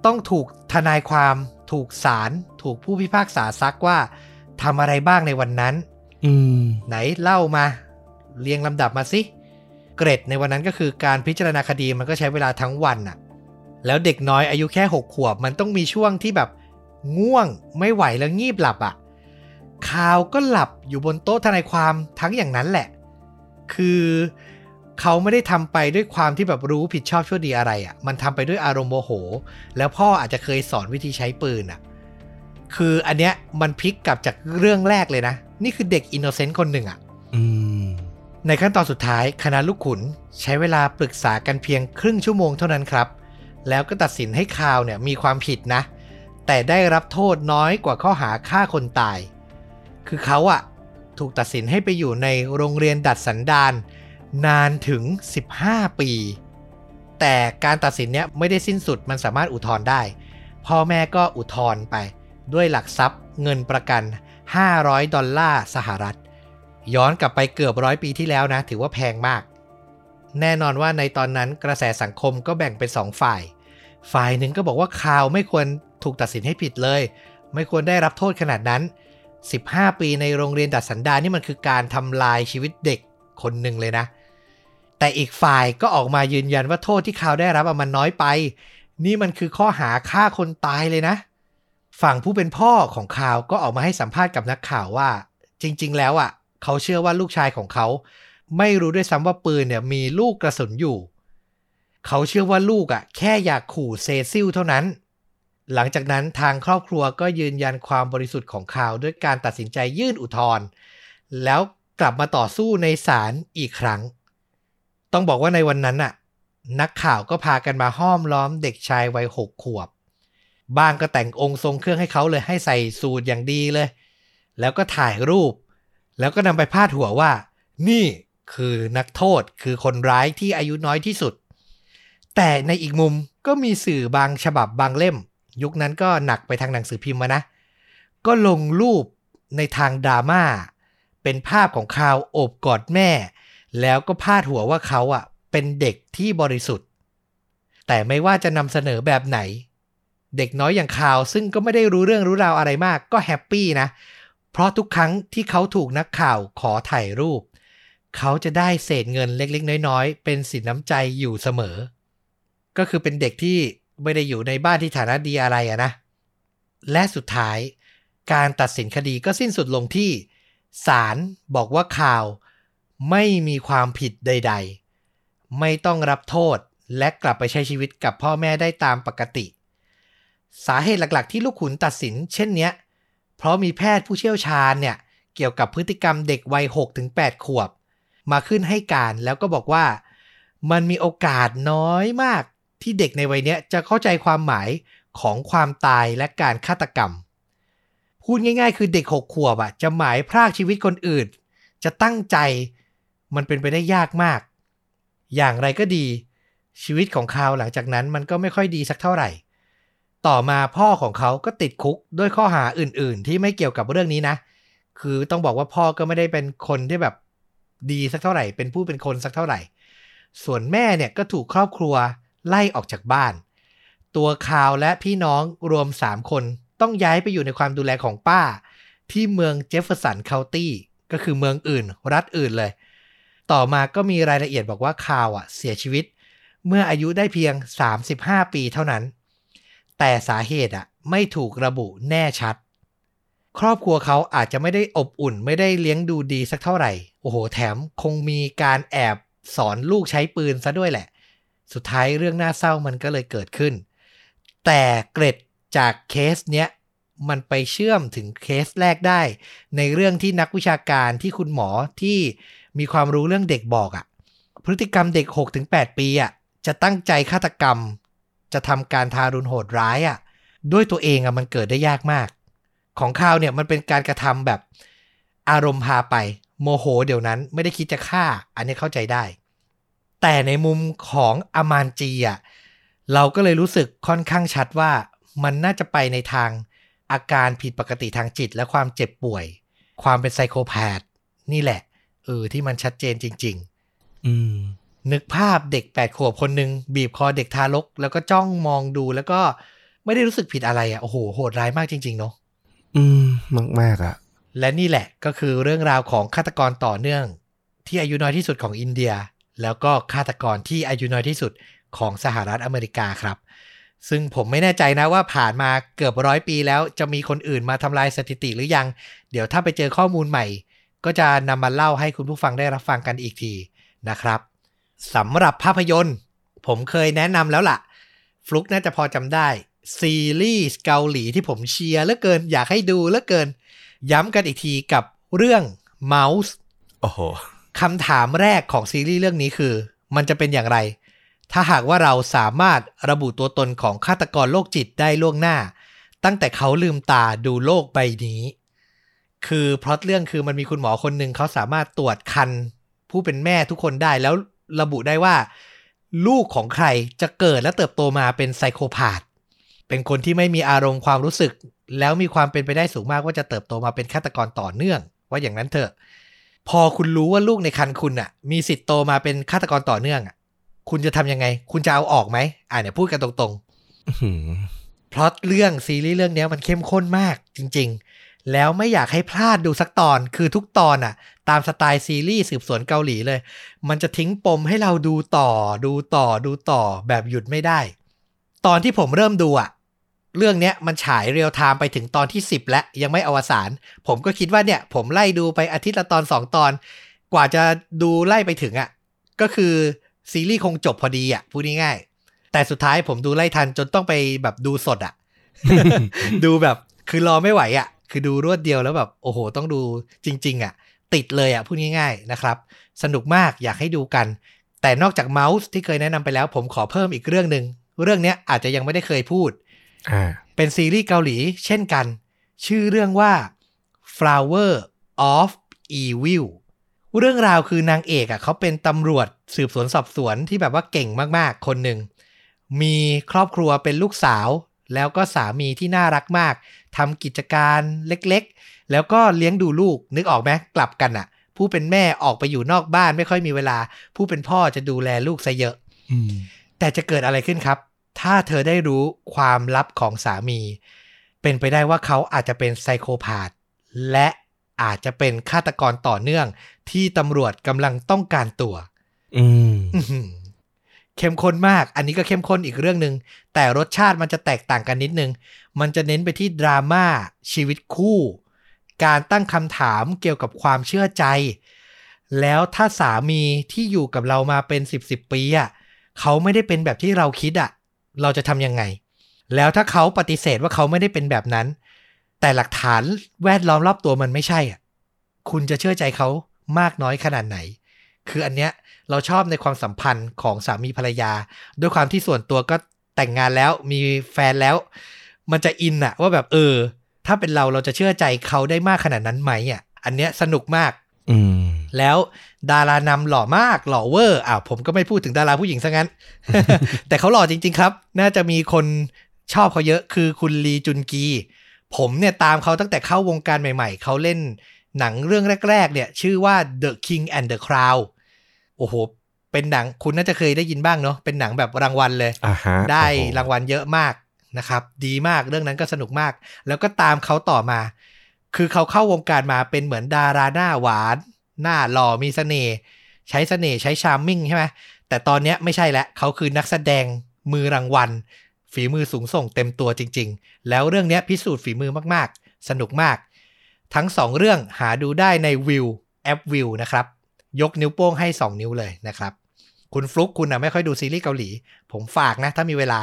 ต้องถูกทนายความถูกศาลถูกผู้พิพากษาซักว่าทำอะไรบ้างในวันนั้น อืม ไหนเล่ามา เรียงลำดับมาสิ เกรดในวันนั้นก็คือการพิจารณาคดีมันก็ใช้เวลาทั้งวันน่ะ แล้วเด็กน้อยอายุแค่หกขวบ มันต้องมีช่วงที่แบบง่วงไม่ไหวแล้วงีบหลับอะ่ะข่าวก็หลับอยู่บนโต๊ะทนายความทั้งอย่างนั้นแหละ คือเขาไม่ได้ทำไปด้วยความที่แบบรู้ผิดชอบชั่วดีอะไรอะ่ะ มันทำไปด้วยอารมณ์โมโห แล้วพ่ออาจจะเคยสอนวิธีใช้ปืนอะ คืออันเนี้ยมันพลิกกลับจากเรื่องแรกเลยนะ นี่คือเด็ก innocent คนหนึ่งอะอืมในขั้นตอนสุดท้ายคณะลูกขุนใช้เวลาปรึกษากันเพียงครึ่งชั่วโมงเท่านั้นครับ แล้วก็ตัดสินให้คาร์ลเนี่ยมีความผิดนะ แต่ได้รับโทษน้อยกว่าข้อหาฆ่าคนตาย คือเขาอะถูกตัดสินให้ไปอยู่ในโรงเรียนดัดสันดานนานถึง 15 ปี แต่การตัดสินเนี้ยไม่ได้สิ้นสุดมันสามารถอุทธรณ์ได้ พ่อแม่ก็อุทธรณ์ไป ด้วยหลักทรัพย์เงินประกัน 500 ดอลลาร์สหรัฐ ย้อนกลับไปเกือบร้อยปีที่แล้วนะ ถือว่าแพงมาก แน่นอนว่าในตอนนั้นกระแสสังคมก็แบ่งเป็นสองฝ่าย ฝ่ายหนึ่งก็บอกว่าคาวไม่ควรถูกตัดสินให้ผิดเลย ไม่ควรได้รับโทษขนาดนั้น 15 ปีในโรงเรียนดัดสันดานนี่มันคือการทำลายชีวิตเด็กคนหนึ่งเลยนะ แต่อีกฝ่ายก็ออกมายืนยันว่าโทษที่คาได้รับมันน้อยไป นี่มันคือข้อหาฆ่าคนตายเลยนะ ฝั่งผู้เป็นพ่อของคาวก็ออกมาให้สัมภาษณ์กับนักข่าวว่า จริง ๆ แล้วอะ เขาเชื่อว่าลูกชายของเขา ไม่รู้ด้วยซ้ำว่าปืนเนี่ยมีลูกกระสุนอยู่ เขาเชื่อว่าลูกอะ แค่อยากขู่เซซิลเท่านั้น หลังจากนั้นทางครอบครัวก็ยืนยันความบริสุทธิ์ของคาวด้วยการตัดสินใจยื่นอุทธรณ์แล้วกลับมาต่อสู้ในศาลอีกครั้ง ต้องบอกว่าในวันนั้นน่ะ นักข่าวก็พากันมาห้อมล้อมเด็กชายวัยหกขวบ บ้างก็แต่งองค์ทรงเครื่องให้เขาเลยให้ใส่สูทอย่างดีเลย แล้วก็ถ่ายรูป แล้วก็นำไปพาดหัวว่า นี่คือนักโทษคือคนร้ายที่อายุน้อยที่สุด แต่ในอีกมุมก็มีสื่อบางฉบับบางเล่ม ยุคนั้นก็หนักไปทางหนังสือพิมพ์มานะ ก็ลงรูปในทางดราม่า เป็นภาพของเขาโอบกอดแม่ แล้วก็พาดหัวว่าเขาอะเป็นเด็กที่บริสุทธิ์ แต่ไม่ว่าจะนำเสนอแบบไหน เด็กน้อยอย่างคาวซึ่งก็ไม่ได้รู้เรื่องรู้ราวอะไรมาก ก็แฮปปี้นะ เพราะทุกครั้งที่เขาถูกนักข่าวขอถ่ายรูป เขาจะได้เศษเงินเล็กๆ น้อยๆ เป็นสินน้ำใจอยู่เสมอ ก็คือเป็นเด็กที่ ไม่ได้อยู่ในบ้านที่ฐานะดีอะไรอะนะ และสุดท้ายการตัดสินคดีก็สิ้นสุดลงที่ศาลบอกว่าข่าวไม่มีความผิดใด ๆ ไม่ต้องรับโทษและกลับไปใช้ชีวิตกับพ่อแม่ได้ตามปกติ สาเหตุหลักๆ ที่ลูกขุนตัดสินเช่นเนี้ย เพราะมีแพทย์ผู้เชี่ยวชาญเนี่ย เกี่ยวกับพฤติกรรมเด็กวัย6-8ขวบ มาขึ้นให้การแล้วก็บอกว่า มันมีโอกาสน้อยมาก ที่เด็กในวัยเนี้ยจะเข้าใจความหมายของความตายและการฆาตกรรม พูดง่ายๆ คือเด็กหกขวบอะจะหมายพรากชีวิตคนอื่น จะตั้งใจมันเป็นไปได้ยากมาก อย่างไรก็ดี ชีวิตของเขาหลังจากนั้นมันก็ไม่ค่อยดีสักเท่าไหร่ ต่อมาพ่อของเขาก็ติดคุกด้วยข้อหาอื่น ๆ ที่ไม่เกี่ยวกับเรื่องนี้นะ คือต้องบอกว่าพ่อก็ไม่ได้เป็นคนที่แบบดีสักเท่าไหร่ เป็นผู้เป็นคนสักเท่าไหร่ ส่วนแม่เนี่ยก็ถูกครอบครัว ไล่ออกจากบ้าน ตัวคาวและพี่น้องรวม 3 คนต้องย้ายไปอยู่ในความดูแลของป้า ที่เมืองเจฟเฟอร์สันเคานตี้ก็คือเมืองอื่น รัฐอื่นเลย ต่อมาก็มีรายละเอียดบอกว่าคาวอะเสียชีวิต เมื่ออายุได้เพียง 35 ปีเท่านั้น แต่สาเหตุอะไม่ถูกระบุแน่ชัด ครอบครัวเขาอาจจะไม่ได้อบอุ่น ไม่ได้เลี้ยงดูดีสักเท่าไหร่ โอ้โห แถมคงมีการแอบสอนลูกใช้ปืนซะด้วยแหละ สุดท้ายเรื่องน่าเศร้ามันก็เลยเกิดขึ้น แต่เกร็ดจากเคสเนี้ยมันไปเชื่อมถึงเคสแรกได้ ในเรื่องที่นักวิชาการที่คุณหมอที่มีความรู้เรื่องเด็กบอกอะ่ะ พฤติกรรมเด็ก 6-8 ปีอะจะตั้งใจฆาตกรรม จะทำการทารุณโหดร้ายอะด้วยตัวเองอะมันเกิดได้ยากมาก ของข้าวเนี่ยมันเป็นการกระทำแบบอารมณ์พาไป โมโหเดี๋ยวนั้นไม่ได้คิดจะฆ่า อันนี้เข้าใจได้ แต่ในมุมของอามานจีอะเราก็เลยรู้สึกค่อนข้างชัดว่ามันน่าจะไปในทางอาการผิดปกติทางจิตและความเจ็บป่วย ความเป็นไซโคแพดนี่แหละเออที่มันชัดเจนจริงอืมๆนึกภาพเด็กแปดขวบคนหนึ่งบีบคอเด็กทารก แล้วก็จ้องมองดูแล้วก็ไม่ได้รู้สึกผิดอะไรอะโอ้โหโหดร้ายมากจริง ๆ เนาะอืมมากมากๆอะ และนี่แหละก็คือเรื่องราวของฆาตกรต่อเนื่อง ที่อายุน้อยที่สุดของอินเดีย แล้วก็ฆาตกรที่อายุน้อยที่สุดของสหรัฐอเมริกาครับ ซึ่งผมไม่แน่ใจนะว่าผ่านมาเกือบร้อยปีแล้วจะมีคนอื่นมาทำลายสถิติหรือยัง เดี๋ยวถ้าไปเจอข้อมูลใหม่ ก็จะนำมาเล่าให้คุณผู้ฟังได้รับฟังกันอีกทีนะครับสำหรับภาพยนตร์ ผมเคยแนะนำแล้วล่ะ ฟลุกน่าจะพอจำได้ ซีรีส์เกาหลีที่ผมเชียร์เหลือเกิน อยากให้ดูเหลือเกิน ย้ำกันอีกทีกับเรื่อง Mouse โอ้โห คำถามแรกของซีรีส์เรื่องนี้คือ มันจะเป็นอย่างไร ถ้าหากว่าเราสามารถระบุตัวตนของฆาตกรโรคจิตได้ล่วงหน้า ตั้งแต่เขาลืมตาดูโลกใบนี้ คือเพราะเรื่องคือมันมีคุณหมอคนหนึ่งเขาสามารถตรวจคัน ผู้เป็นแม่ทุกคนได้แล้วระบุได้ว่า ลูกของใครจะเกิดและเติบโตมาเป็นไซโคพาธเป็นคนที่ไม่มีอารมณ์ความรู้สึก แล้วมีความเป็นไปได้สูงมากว่าจะเติบโตมาเป็นฆาตกรต่อเนื่อง ว่าอย่างนั้นเถอะ พอคุณรู้ว่าลูกในคันคุณอะมีสิทธิ์โตมาเป็นฆาตกรต่อเนื่องอะคุณจะทำยังไง คุณจะเอาออกไหมอ่าเนี่ยพูดกันตรงๆอื้อหือเพราะเรื่องซีรีส์เรื่องเนี้ยมันเข้มข้นมากจริง ๆ แล้วไม่อยากให้พลาดดูสักตอนคือทุกตอนอะตามสไตล์ซีรีส์สืบสวนเกาหลีเลย มันจะทิ้งปมให้เราดูต่อ ดูต่อดูต่อแบบหยุดไม่ได้ ตอนที่ผมเริ่มดูอะ เรื่องเนี้ยมันฉายเรียลไทม์ไปถึงตอนที่ 10 แล้วยังไม่อวสาน ผมก็คิดว่าเนี่ย ผมไล่ดูไปอาทิตย์ละตอน 2 ตอน กว่าจะดูไล่ไปถึงอะ ก็คือซีรีส์คงจบพอดีอะพูดง่ายๆแต่สุดท้ายผมดูไล่ทันจนต้องไปแบบดูสดอะ ดูแบบคือรอไม่ไหวอะ คือดูรวดเดียวแล้วแบบโอ้โห ต้องดูจริง ๆอะ ติดเลยอะพูดง่ายๆนะครับ สนุกมากอยากให้ดูกัน แต่นอกจากเมาส์ที่เคยแนะนำไปแล้ว ผมขอเพิ่มอีกเรื่องหนึ่งเรื่องเนี้ยอาจจะยังไม่ได้เคยพูดอ่า เป็นซีรีส์เกาหลีเช่นกัน ชื่อเรื่องว่า Flower of Evil เรื่องราวคือนางเอกอะเขาเป็นตำรวจสืบสวนสอบสวนที่แบบว่าเก่งมากๆ คนหนึ่ง มีครอบครัวเป็นลูกสาว แล้วก็สามีที่น่ารักมากทำกิจการเล็กๆ แล้วก็เลี้ยงดูลูกนึกออกไหมกลับกันอะ ผู้เป็นแม่ออกไปอยู่นอกบ้านไม่ค่อยมีเวลา ผู้เป็นพ่อจะดูแลลูกซะเยอะอืมแต่จะเกิดอะไรขึ้นครับ ถ้าเธอได้รู้ความลับของสามี เป็นไปได้ว่าเขาอาจจะเป็นไซโคพาธและอาจจะเป็นฆาตกรต่อเนื่อง ที่ตำรวจกำลังต้องการตัว อืมอื้อหือเข้มข้นมาก อันนี้ก็เข้มข้นอีกเรื่องหนึง่งแต่รสชาติมันจะแตกต่างกันนิดนึง มันจะเน้นไปที่ดราม่าชีวิตคู่ การตั้งคำถามเกี่ยวกับความเชื่อใจ แล้วถ้าสามีที่อยู่กับเรามาเป็นสิบสิบปีอะเขาไม่ได้เป็นแบบที่เราคิดอะ เราจะทำยังไง แล้วถ้าเขาปฏิเสธว่าเขาไม่ได้เป็นแบบนั้น แต่หลักฐานแวดล้อมรอบตัวมันไม่ใช่อะคุณจะเชื่อใจเขามากน้อยขนาดไหน คืออันเนี้ยเราชอบในความสัมพันธ์ของสามีภรรยา ด้วยความที่ส่วนตัวก็แต่งงานแล้วมีแฟนแล้ว มันจะอินอะว่าแบบเออ ถ้าเป็นเราเราจะเชื่อใจเขาได้มากขนาดนั้นไหมอะ อันเนี้ยสนุกมาก อืม แล้วดารานำหล่อมากหล่อเวอร์อ่าวผมก็ไม่พูดถึงดาราผู้หญิงซะงั้น แต่เขาหล่อจริง ๆ ครับ น่าจะมีคนชอบเขาเยอะคือคุณลีจุนกี ผมเนี่ยตามเขาตั้งแต่เข้าวงการใหม่ ๆ เขาเล่นหนังเรื่องแรก ๆ เนี่ย ชื่อว่า The King and the Clown โอ้โห เป็นหนังคุณน่าจะเคยได้ยินบ้างเนาะเป็นหนังแบบรางวัลเลยอ่าฮะได้โอ้โหรางวัลเยอะมากนะครับ ดีมากเรื่องนั้นก็สนุกมาก แล้วก็ตามเขาต่อมา คือเขาเข้าวงการมาเป็นเหมือนดาราหน้าหวาน หน้าหล่อมีเสน่ห์ใช้เสน่ห์ใช้ charming ใช่ไหมแต่ตอนนี้ไม่ใช่แล้วเขาคือนักแสดงมือรางวัล ฝีมือสูงส่งเต็มตัวจริง ๆ แล้วเรื่องนี้พิสูจน์ฝีมือมากๆ สนุกมาก ทั้งสองเรื่องหาดูได้ในวิวแอปวิวนะครับ ยกนิ้วโป้งให้ 2 นิ้วเลยนะครับ คุณฟลุกคุณอะไม่ค่อยดูซีรีส์เกาหลี ผมฝากนะ ถ้ามีเวลา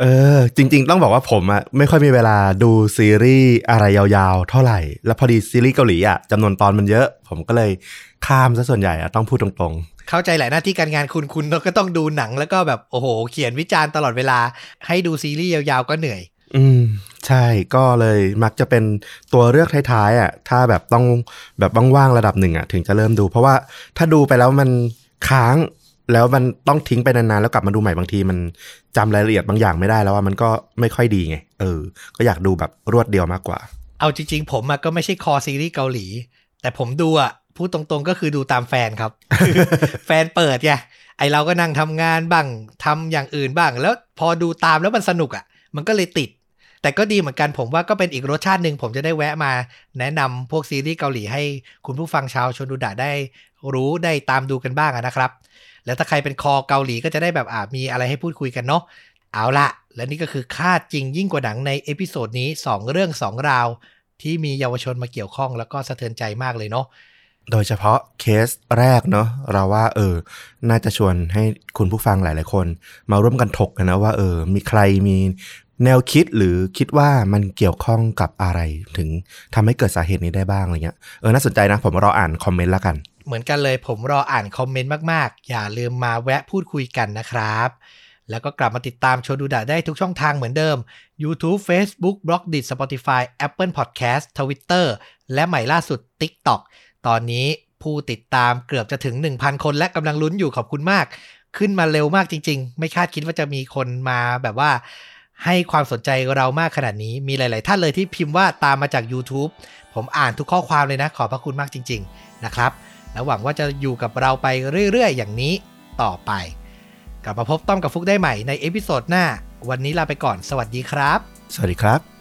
เออ จริง ๆ ต้องบอกว่าผมอะไม่ค่อยมีเวลาดูซีรีส์อะไรยาวๆ เท่าไหร่ แล้วพอดีซีรีส์เกาหลีอะจำนวนตอนมันเยอะ ผมก็เลยข้ามซะส่วนใหญ่อะต้องพูดตรงเข้าใจแหละหน้าที่การงานคุณคุณก็ต้องดูหนังแล้วก็แบบโอ้โห เขียนวิจารณ์ตลอดเวลา ให้ดูซีรีส์ยาวๆก็เหนื่อยๆอืมใช่ก็เลยมักจะเป็นตัวเลือกท้ายๆอะถ้าแบบต้องแบบว่างๆระดับหนึ่งอะถึงจะเริ่มดู เพราะว่าถ้าดูไปแล้วมันค้าง แล้วมันต้องทิ้งไปนานๆแล้วกลับมาดูใหม่บางที มันจำรายละเอียดบางอย่างไม่ได้แล้วว่ามันก็ไม่ค่อยดีไง เออ ก็อยากดูแบบรวดเดียวมากกว่า เอาจริง ๆ ผมอะก็ไม่ใช่คอซีรีส์เกาหลี แต่ผมดูอะพูดตรงๆก็คือดูตามแฟนครับ แฟนเปิดไงไอ้เราก็นั่งทำงานบ้างทำอย่างอื่นบ้าง แล้วพอดูตามแล้วมันสนุกอะมันก็เลยติด แต่ก็ดีเหมือนกันผมว่าก็เป็นอีกรสชาติหนึ่งผมจะได้แวะมาแนะนำพวกซีรีส์เกาหลีให้คุณผู้ฟังชาวชนดูดะได้รู้ได้ตามดูกันบ้างอะนะครับ แล้วถ้าใครเป็นคอเกาหลีก็จะได้แบบอ่ามีอะไรให้พูดคุยกันเนาะเอาละและนี่ก็คือฆาตจริงยิ่งกว่าหนังใน episode นี้ 2 เรื่อง 2 ราว ที่มีเยาวชนมาเกี่ยวข้องแล้วก็สะเทือนใจมากเลยเนาะโดยเฉพาะเคสแรกเนาะเราว่าเออ น่าจะชวนให้คุณผู้ฟังหลาย ๆ คน มาร่วมกันถกกันนะว่าเออ มีใครมี แนวคิดหรือคิดว่ามันเกี่ยวข้องกับอะไรถึงทำให้เกิดสาเหตุนี้ได้บ้างอะไรเงี้ยเออน่าสนใจนะ ผมรออ่านคอมเมนต์แล้วกัน เหมือนกันเลยผมรออ่านคอมเมนต์มากๆ อย่าลืมมาแวะพูดคุยกันนะครับ แล้วก็กลับมาติดตามโชว์ดูดะได้ทุกช่องทางเหมือนเดิม YouTube Facebook b l o g d i t Spotify Apple Podcast Twitter และใหม่ล่าสุด TikTok ตอนนี้ผู้ติดตามเกือบจะถึง 1,000 คนและกำลังลุ้นอยู่ขอบคุณมาก ขึ้นมาเร็วมากจริง ๆ ไม่คาดคิดว่าจะมีคนมาแบบว่า ให้ความสนใจเรามากขนาดนี้ มีหลาย ๆ ท่านเลยที่พิมพ์ว่าตามมาจาก YouTube ผมอ่านทุกข้อความเลยนะ ขอบพระคุณมากจริง ๆ นะครับ และหวังว่าจะอยู่กับเราไปเรื่อย ๆ อย่างนี้ต่อไป กลับมาพบต้อมกับฟุกได้ใหม่ใน episode หน้า วันนี้ลาไปก่อน สวัสดีครับ สวัสดีครับ